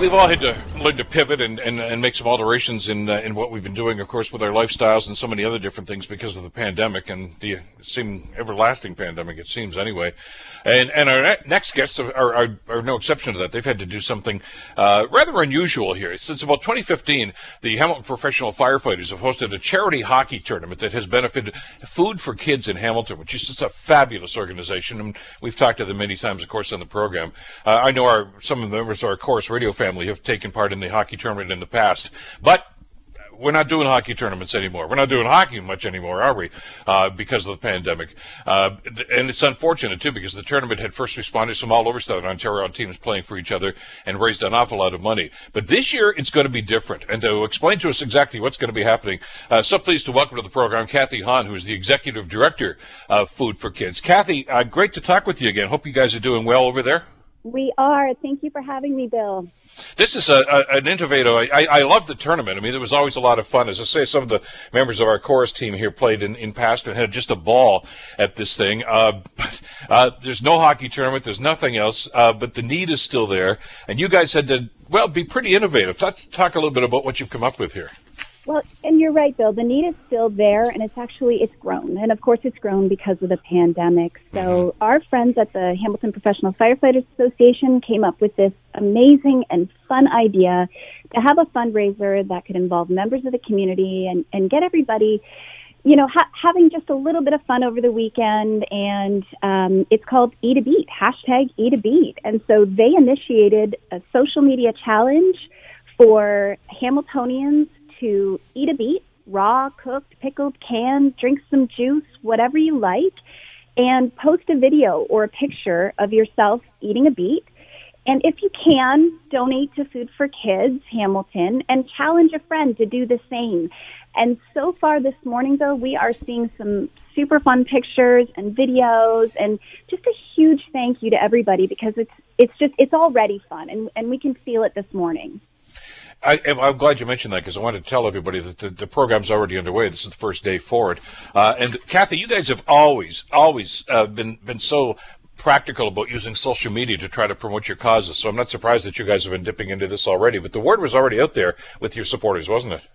We've all had to learn to pivot and, and, and make some alterations in uh, in what we've been doing, of course, with our lifestyles and so many other different things because of the pandemic and the seem everlasting pandemic. It seems anyway. And and our next guests are, are, are no exception to that. They've had to do something uh, rather unusual here. Since about 2015, the Hamilton Professional Firefighters have hosted a charity hockey tournament that has benefited Food for Kids in Hamilton, which is just a fabulous organization. And we've talked to them many times, of course, on the program. Uh, I know our some of the members of our Corus Radio family have taken part in the hockey tournament in the past, but we're not doing hockey tournaments anymore. We're not doing hockey much anymore, are we? Uh, because of the pandemic. Uh, and it's unfortunate, too, because the tournament had first responders from all over Southern Ontario on teams playing for each other and raised an awful lot of money. But this year, it's going to be different. And to explain to us exactly what's going to be happening, uh, so pleased to welcome to the program Kathy Hahn, who is the executive director of Food for Kids. Kathy, uh, great to talk with you again. Hope you guys are doing well over there. We are. Thank you for having me, Bill. This is a, a, an innovative. I, I love the tournament. I mean, it was always a lot of fun. As I say, some of the members of our Corus team here played in, in past and had just a ball at this thing. Uh, uh, there's no hockey tournament. There's nothing else. Uh, but the need is still there. And you guys had to, well, be pretty innovative. Let's talk a little bit about what you've come up with here. Well, and you're right, Bill. The need is still there, and it's actually it's grown, and of course it's grown because of the pandemic. So mm-hmm. our friends at the Hamilton Professional Firefighters Association came up with this amazing and fun idea to have a fundraiser that could involve members of the community and and get everybody you know, ha- having just a little bit of fun over the weekend, and um, it's called Eat a Beet, hashtag Eat a Beet. And so they initiated a social media challenge for Hamiltonians to eat a beet, raw, cooked, pickled, canned, drink some juice, whatever you like, and post a video or a picture of yourself eating a beet. And if you can, donate to Food for Kids Hamilton and challenge a friend to do the same. And so far this morning, though, we are seeing some super fun pictures and videos and just a huge thank you to everybody because it's, it's just, it's already fun and, and we can feel it this morning. I, am glad you mentioned that because I wanted to tell everybody that the, the, program's already underway. This is the first day forward. Uh, and Kathy, you guys have always, always uh, been been so practical about using social media to try to promote your causes. So I'm not surprised that you guys have been dipping into this already. But the word was already out there with your supporters, wasn't it?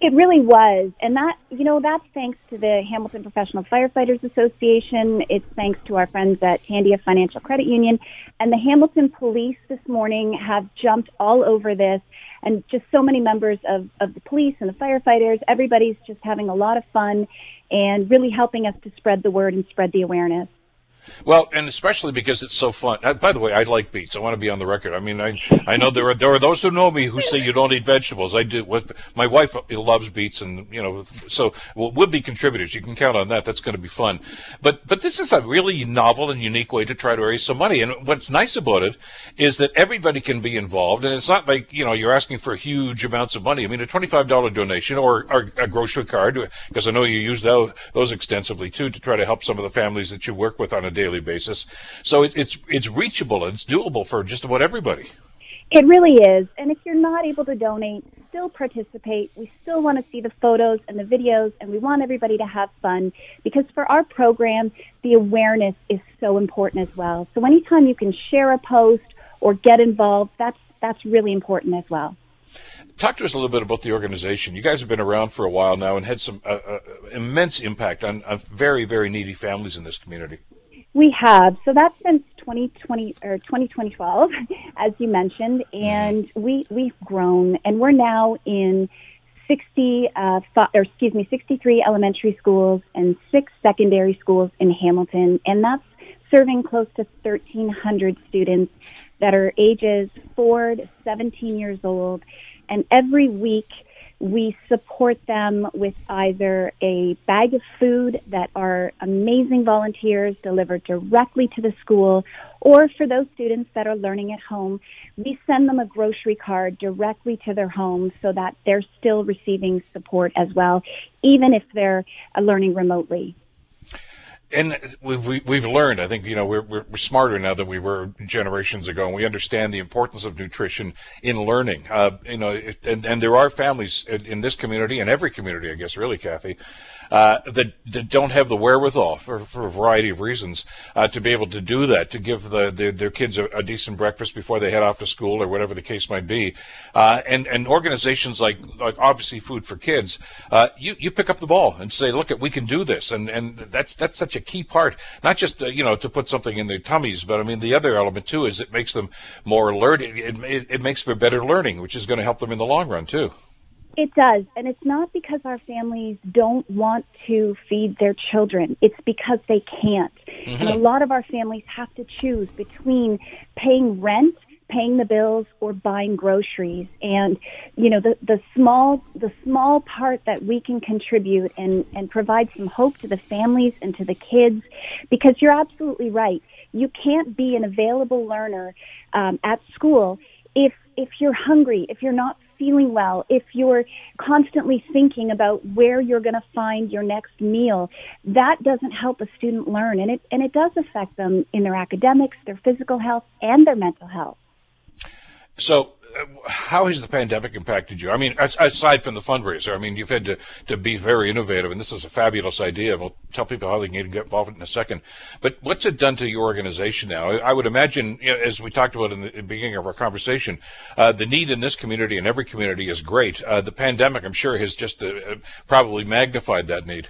It really was. And that, you know, that's thanks to the Hamilton Professional Firefighters Association. It's thanks to our friends at Tandia Financial Credit Union. And the Hamilton Police this morning have jumped all over this and just so many members of, of the police and the firefighters. Everybody's just having a lot of fun and really helping us to spread the word and spread the awareness. Well, and especially because it's so fun. Uh, by the way, I like beets. I want to be on the record. I mean, I I know there are there are those who know me who say you don't eat vegetables. I do. With my wife loves beets, and you know, so we'll, we'll be contributors. You can count on that. That's going to be fun. But but this is a really novel and unique way to try to raise some money. And what's nice about it is that everybody can be involved, and it's not like you know you're asking for huge amounts of money. I mean, a twenty five dollar donation or, or a grocery card, because I know you use those those extensively too to try to help some of the families that you work with on a daily basis. So it, it's it's reachable and it's doable for just about everybody. It really is. And if you're not able to donate, still participate. We still want to see the photos and the videos, and we want everybody to have fun because for our program, the awareness is so important as well. So anytime you can share a post or get involved, that's that's really important as well. Talk to us a little bit about the organization. You guys have been around for a while now and had some uh, uh, immense impact on, on very, very needy families in this community. We have. So that's since 2020 or 2012, as you mentioned, and mm-hmm. we we've grown, and we're now in 60, uh, or excuse me, 63 elementary schools and six secondary schools in Hamilton, and that's serving close to 1,300 students that are ages four to 17 years old, and every week we support them with either a bag of food that our amazing volunteers deliver directly to the school, or for those students that are learning at home, we send them a grocery card directly to their home so that they're still receiving support as well, even if they're learning remotely and we've we've learned. I think you know we're we're smarter now than we were generations ago, and we understand the importance of nutrition in learning. Uh, you know, and and there are families in, in, this community and every community, I guess, really, Kathy, uh, that, that, don't have the wherewithal for, for a variety of reasons uh, to be able to do that, to give the, the their kids a, a, decent breakfast before they head off to school or whatever the case might be. Uh, and and organizations like like obviously Food for Kids, uh, you you pick up the ball and say, look, we can do this, and and that's that's such a key part, not just uh, you know to put something in their tummies, but I mean the other element too is it makes them more alert. It, it, it makes for better learning, which is going to help them in the long run too. It does. And it's not because our families don't want to feed their children. It's because they can't. Mm-hmm. And a lot of our families have to choose between paying rent paying the bills or buying groceries and you know the the small the small part that we can contribute and and provide some hope to the families and to the kids because you're absolutely right you can't be an available learner um, at school if if you're hungry if you're not feeling well, if you're constantly thinking about where you're going to find your next meal, that doesn't help a student learn. And it, and it does affect them in their academics, their physical health, and their mental health. So, how has the pandemic impacted you? I mean, aside from the fundraiser, I mean, you've had to, to be very innovative, and this is a fabulous idea. We'll tell people how they can get involved in a second. But what's it done to your organization now? I would imagine, you know, as we talked about in the beginning of our conversation, uh, the need in this community and every community is great. Uh, the pandemic, I'm sure, has just uh, probably magnified that need.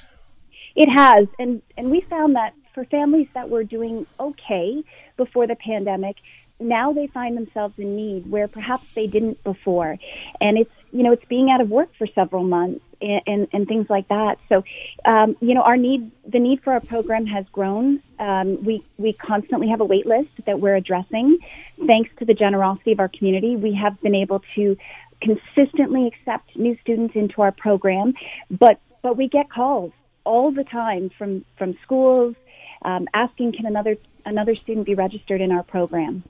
It has, and and we found that for families that were doing okay before the pandemic, now they find themselves in need where perhaps they didn't before. And it's, you know, it's being out of work for several months and, and, and things like that. So, um, you know, our need, the need for our program has grown. Um, we, we constantly have a wait list that we're addressing. Thanks to the generosity of our community, we have been able to consistently accept new students into our program, but, but we get calls all the time from, from schools, um, asking can another another student be registered in our program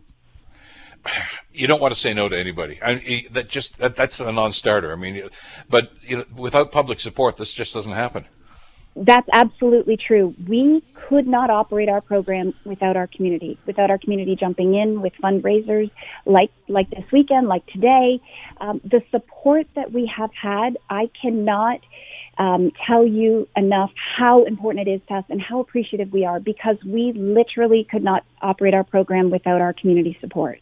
you don't want to say no to anybody. I that just that, that's a non-starter. I mean, but you know, without public support, this just doesn't happen. That's absolutely true. We could not operate our program without our community, without our community jumping in with fundraisers like like this weekend, like today. Um, the support that we have had, I cannot um, tell you enough how important it is to us and how appreciative we are because we literally could not operate our program without our community support.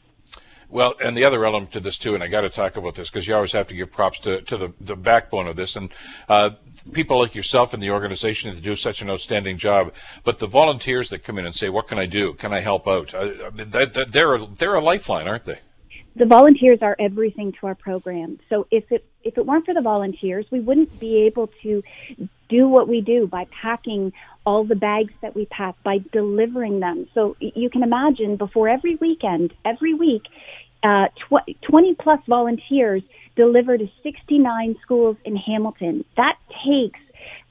Well, and the other element to this too, and I got to talk about this because you always have to give props to, to the, the backbone of this, and uh, people like yourself in the organization that do such an outstanding job. But the volunteers that come in and say, "What can I do? Can I help out?" Uh, that, that, they're a, they're a lifeline, aren't they? The volunteers are everything to our program. So if it if it weren't for the volunteers, we wouldn't be able to do what we do by packing all the bags that we pack, by delivering them. So you can imagine before every weekend, every week, uh, tw- 20 plus volunteers deliver to 69 schools in Hamilton. That takes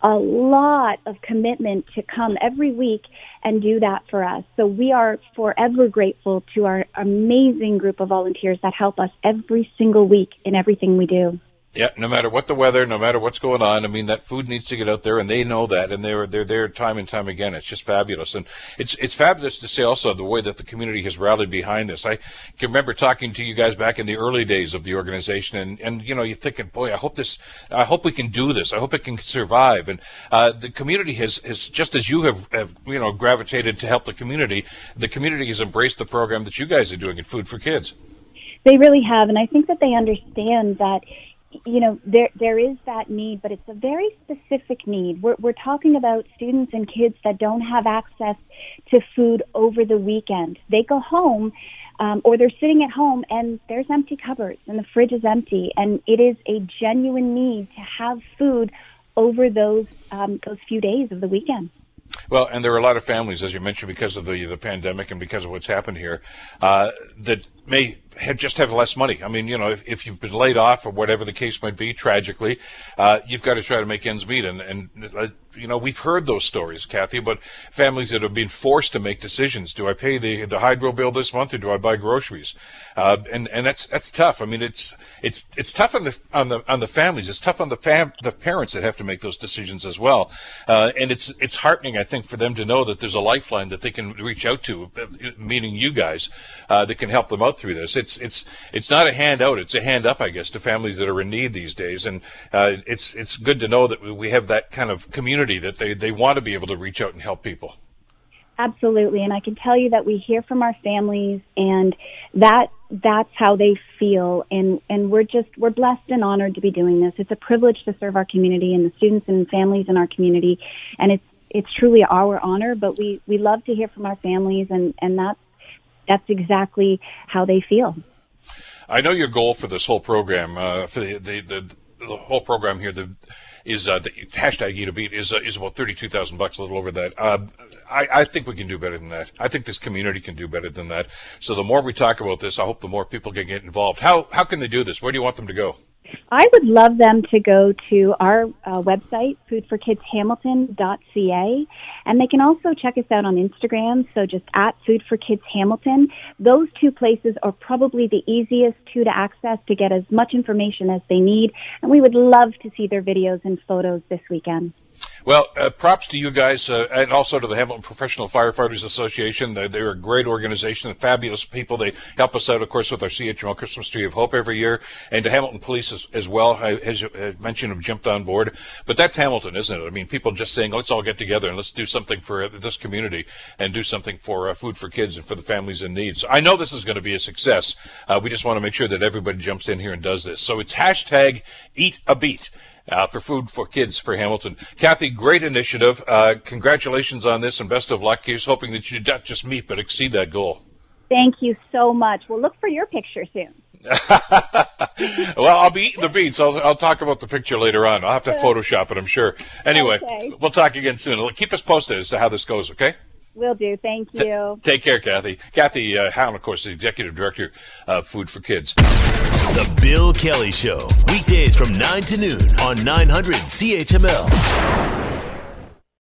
a lot of commitment to come every week and do that for us. So we are forever grateful to our amazing group of volunteers that help us every single week in everything we do. Yeah, no matter what the weather, no matter what's going on, I mean that food needs to get out there, and they know that, and they're they're there time and time again. It's just fabulous, and it's it's fabulous to see also the way that the community has rallied behind this. I can remember talking to you guys back in the early days of the organization, and and you know you're thinking, boy, I hope this, I hope we can do this, I hope it can survive, and uh, the community has has just as you have have you know gravitated to help the community, the community has embraced the program that you guys are doing at Food for Kids. They really have, and I think that they understand that you know, there there is that need, but it's a very specific need. We're we're talking about students and kids that don't have access to food over the weekend. They go home, um, or they're sitting at home and there's empty cupboards and the fridge is empty, and it is a genuine need to have food over those um, those few days of the weekend. Well, and there are a lot of families, as you mentioned, because of the the pandemic and because of what's happened here, uh, that may have just have less money. I mean, you know, if, if you've been laid off or whatever the case might be, tragically, uh, you've got to try to make ends meet. And, and uh, you know, we've heard those stories, Kathy, about families that have been forced to make decisions. Do I pay the, the hydro bill this month or do I buy groceries? Uh, and, and that's, that's tough. I mean, it's, it's, it's tough on the, on the, on the families. It's tough on the fam, the parents that have to make those decisions as well. Uh, and it's, it's heartening, I think, for them to know that there's a lifeline that they can reach out to, meaning you guys, uh, that can help them out through this. It's it's it's not a handout; it's a hand up, I guess, to families that are in need these days. And uh, it's it's good to know that we have that kind of community that they they want to be able to reach out and help people. Absolutely, and I can tell you that we hear from our families, and that that's how they feel, and and we're just we're blessed and honored to be doing this. It's a privilege to serve our community and the students and families in our community, and it's it's truly our honor. But we we love to hear from our families, and and that's that's exactly how they feel. I know your goal for this whole program, uh, for the, the the the whole program here, the is uh, the hashtag Eat a Beet is uh, is about thirty two thousand bucks, a little over that. Uh, I, I think we can do better than that. I think this community can do better than that. So the more we talk about this, I hope the more people can get involved. How how can they do this? Where do you want them to go? I would love them to go to our uh, website, foodforkidshamilton.ca, and they can also check us out on Instagram, so just at Food for Kids Hamilton. Those two places are probably the easiest two to access to get as much information as they need, and we would love to see their videos and photos this weekend. Well, uh, props to you guys, uh, and also to the Hamilton Professional Firefighters Association. They're, they're, a great organization, fabulous people. They help us out, of course, with our CHML Christmas Tree of Hope every year, and to Hamilton Police as, as well. As you mentioned, have jumped on board. But that's Hamilton, isn't it? I mean, people just saying, let's all get together and let's do something for uh, this community and do something for uh, food for kids and for the families in need. So I know this is going to be a success. Uh, we just want to make sure that everybody jumps in here and does this. So it's hashtag Eat a Beet uh, for food for kids for Hamilton. Kathy, great initiative. Uh, congratulations on this and best of luck. Here's hoping that you not just meet but exceed that goal. Thank you so much. We'll look for your picture soon. well, I'll be eating the beets. I'll, I'll talk about the picture later on. I'll have to Photoshop it, I'm sure. Anyway, okay. we'll talk again soon. Keep us posted as to how this goes, okay? Will do. Thank you. T- take care, Kathy. Kathy uh, Hahn, of course, the Executive Director of Food for Kids. The Bill Kelly Show, weekdays from 9 to noon on 900 CHML.